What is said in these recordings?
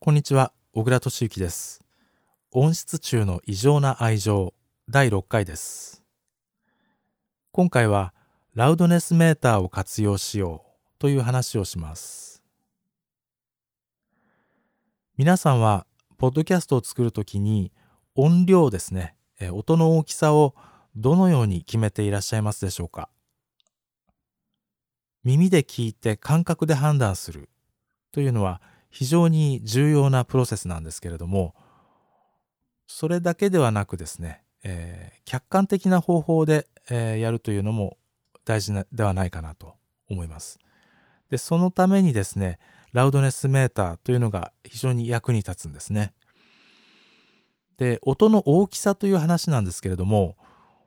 こんにちは、小倉敏之です。温室中の異常な愛情第6回です。今回はラウドネスメーターを活用しようという話をします。皆さんはポッドキャストを作るときに音量ですね、音の大きさをどのように決めていらっしゃいますでしょうか？耳で聞いて感覚で判断するというのは非常に重要なプロセスなんですけれどもそれだけではなくですね、えー、客観的な方法で、えー、やるというのも大事なではないかなと思います。でそのためにですねラウドネスメーターというのが非常に役に立つんですね。で音の大きさという話なんですけれども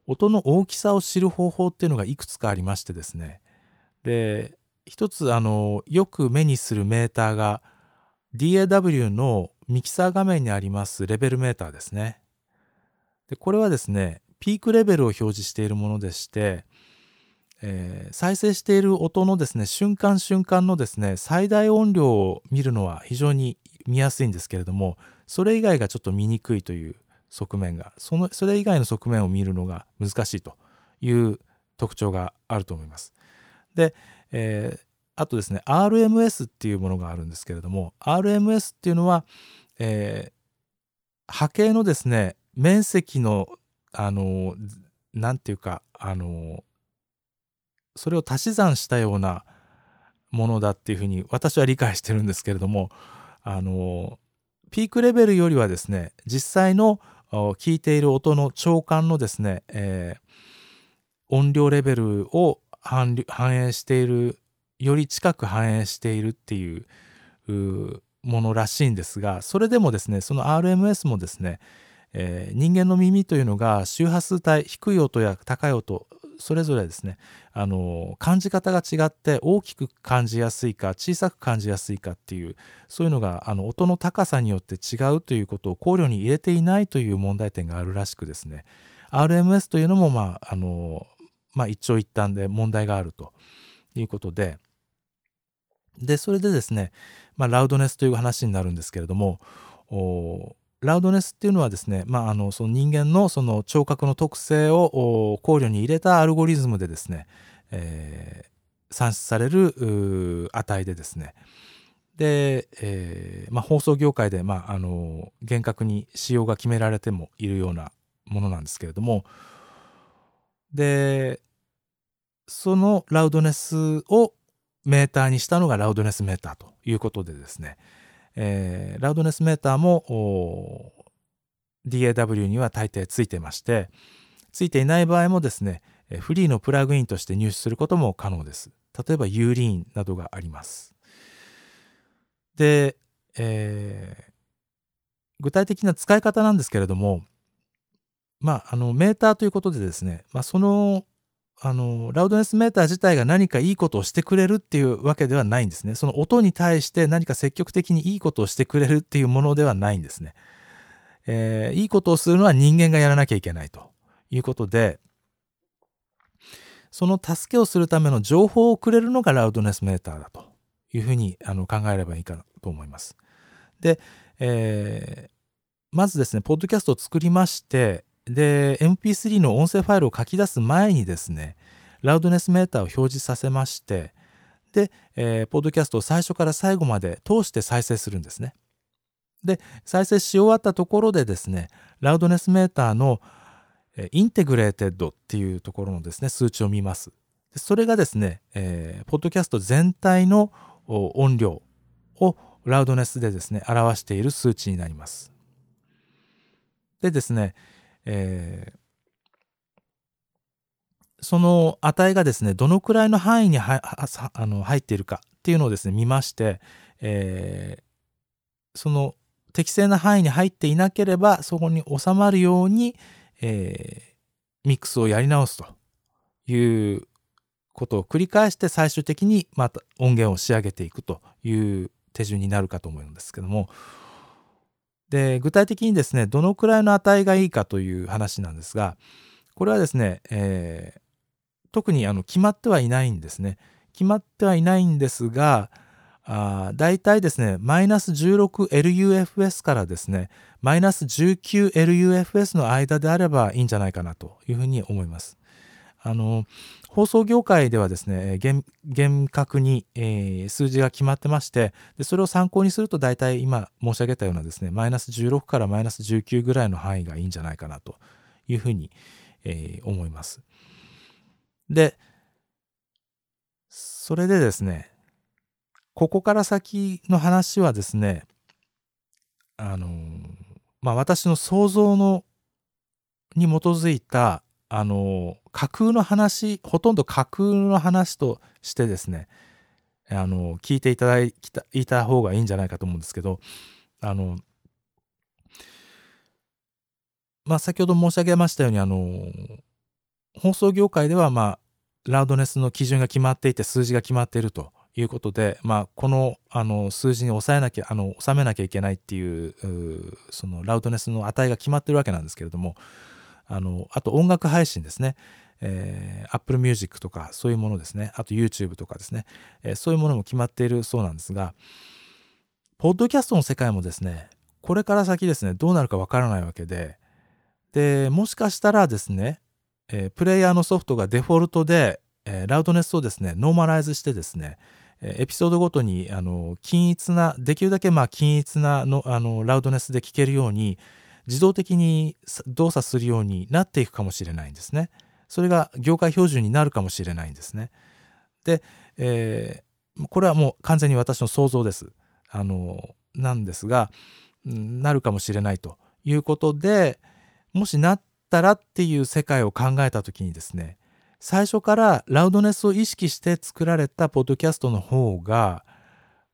音の大きさを知る方法っていうのがいくつかありましてですねで一つあのよく目にするメーターが DAW のミキサー画面にありますレベルメーターですね。でこれはですね、ピークレベルを表示しているものでして、えー、再生している音のですね、瞬間瞬間のですね、最大音量を見るのは非常に見やすいんですけれども、それ以外がちょっと見にくいという側面が、そのそれ以外の側面を見るのが難しいという特徴があると思います。で、えー、あとですね RMS っていうものがあるんですけれども RMS っていうのは、えー、波形のですね面積のあの何て言うかあのそれを足し算したようなものだっていうふうに私は理解してるんですけれどもあのピークレベルよりはですね実際の聞いている音の長官のですね、えー、音量レベルを反映しているより近く反映しているっていうものらしいんですがそれでもですねその RMS もですね、えー、人間の耳というのが周波数帯低い音や高い音それぞれですねあの感じ方が違って大きく感じやすいか小さく感じやすいかっていうそういうのがあの音の高さによって違うということを考慮に入れていないという問題点があるらしくですね RMS というのもまああのまあ一長一短で問題があるということで。で、それでですね、まあ、ラウドネスという話になるんですけれども、ラウドネスっていうのはですね、まあ、あのその人間のその聴覚の特性を考慮に入れたアルゴリズムでですね、えー、算出される値でですね、で、えーまあ、放送業界で、まあ、あの厳格に仕様が決められてもいるようなものなんですけれどもでそのラウドネスをメーターにしたのがラウドネスメーターということでですね、えー、ラウドネスメーターも DAW には大抵ついてましてついていない場合もですねフリーのプラグインとして入手することも可能です。例えばユーリーンなどがあります。で、えー、具体的な使い方なんですけれどもまああのメーターということでですね、まあ、そのあのラウドネスメーター自体が何かいいことをしてくれるっていうわけではないんですね。その音に対して何か積極的にいいことをしてくれるっていうものではないんですね。えー、いいことをするのは人間がやらなきゃいけないということで、その助けをするための情報をくれるのがラウドネスメーターだというふうにあの考えればいいかなと思います。で、えー、まずですね、ポッドキャストを作りまして、で MP3 の音声ファイルを書き出す前にですねラウドネスメーターを表示させましてで、えー、ポッドキャストを最初から最後まで通して再生するんですね。で再生し終わったところでですねラウドネスメーターのインテグレーテッドっていうところのですね数値を見ます。でそれがですね、えー、ポッドキャスト全体の音量をラウドネスでですね表している数値になります。でですね、えー、その値がですねどのくらいの範囲にはあの入っているかっていうのをですね見まして、えー、その適正な範囲に入っていなければそこに収まるように、えー、ミックスをやり直すということを繰り返して最終的にまた音源を仕上げていくという手順になるかと思うんですけどもで具体的にですねどのくらいの値がいいかという話なんですがこれはですね、えー、特にあの決まってはいないんですね決まってはいないんですが、あ大体ですね、マイナス 16LUFS からですね、マイナス 19LUFS の間であればいいんじゃないかなというふうに思います。あの、放送業界ではですね、厳厳格に、えー、数字が決まってましてで、それを参考にすると大体今申し上げたようなですね、マイナス16からマイナス19ぐらいの範囲がいいんじゃないかなというふうに、えー、思います。で、それでですね、ここから先の話はですね、あの、まあ私の想像のに基づいたあの架空の話ほとんど架空の話としてですねあの聞いていただいたいた方がいいんじゃないかと思うんですけどあのまあ先ほど申し上げましたようにあの放送業界ではまあラウドネスの基準が決まっていて数字が決まっているということで、まあ、このあの数字に抑えなきゃあの収めなきゃいけないっていうそのラウドネスの値が決まってるわけなんですけれどもあのあと音楽配信ですね、えー、Apple Music とかそういうものですね。あと YouTube とかですね、えー、そういうものも決まっているそうなんですがポッドキャストの世界もですねこれから先ですねどうなるかわからないわけででもしかしたらですね、えー、プレイヤーのソフトがデフォルトで、えー、ラウドネスをですねノーマライズしてですねエピソードごとにあの均一なできるだけまあ均一なのあのラウドネスで聞けるように、自動的に動作するようになっていくかもしれないんですね。それが業界標準になるかもしれないんですね。で、えー、これはもう完全に私の想像です。あの、なんですが、なるかもしれないということで、もしなったらっていう世界を考えた時にですね、最初からラウドネスを意識して作られたポッドキャストの方が、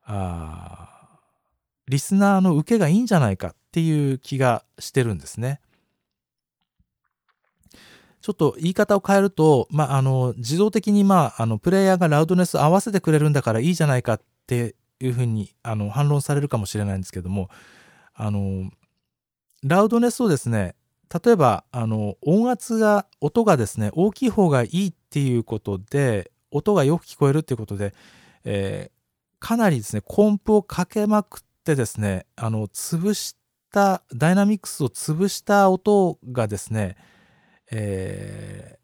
あリスナーの受けがいいんじゃないかっていう気がしてるんですね。ちょっと言い方を変えると、まあ、あの、自動的に、まあ、あの、プレイヤーがラウドネス合わせてくれるんだからいいじゃないかっていうふうに、あの、反論されるかもしれないんですけども、あの、ラウドネスをですね、例えば、あの、音圧が、音がですね、大きい方がいいっていうことで、音がよく聞こえるっていうことで、えー、かなりですね、コンプをかけまくってですね、あの、潰した、ダイナミクスを潰した音がですね、え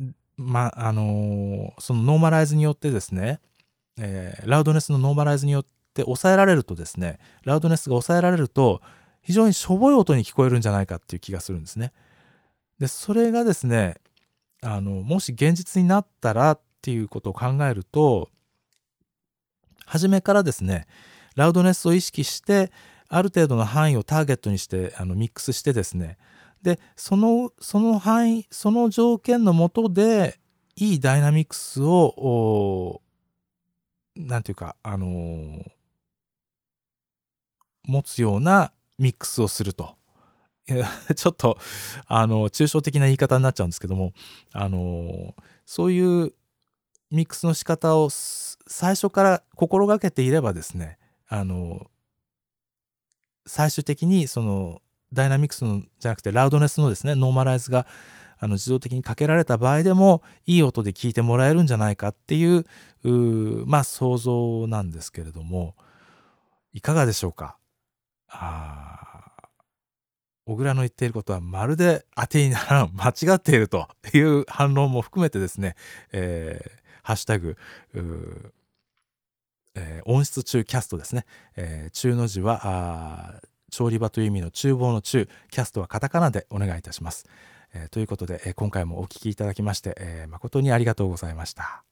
ー、ま、あのー、そのノーマライズによってですね、えー、ラウドネスのノーマライズによって抑えられるとですね、ラウドネスが抑えられると、非常にしょぼい音に聞こえるんじゃないかっていう気がするんですね。で、それがですね、あの、もし現実になったらっていうことを考えると、初めからですね、ラウドネスを意識して、ある程度の範囲をターゲットにしてあのミックスしてですね、で、その、その範囲、その条件のもとで、いいダイナミクスを、なんていうか、あのー、持つようなミックスをすると。ちょっと、あの、抽象的な言い方になっちゃうんですけども、あの、そういうミックスの仕方を最初から心がけていればですね、あの、最終的にそのダイナミクスのじゃなくてラウドネスのですね、ノーマライズがあの自動的にかけられた場合でもいい音で聞いてもらえるんじゃないかっていうまあ想像なんですけれども、いかがでしょうか？あ小倉の言っていることはまるで当てにならん、間違っているという反論も含めてですね、えー、ハッシュタグ、えー、音質中キャストですね。えー、中の字は、調理場という意味の厨房の中、キャストはカタカナでお願いいたします。えー、ということで、え今回もお聴きいただきまして、え誠にありがとうございました。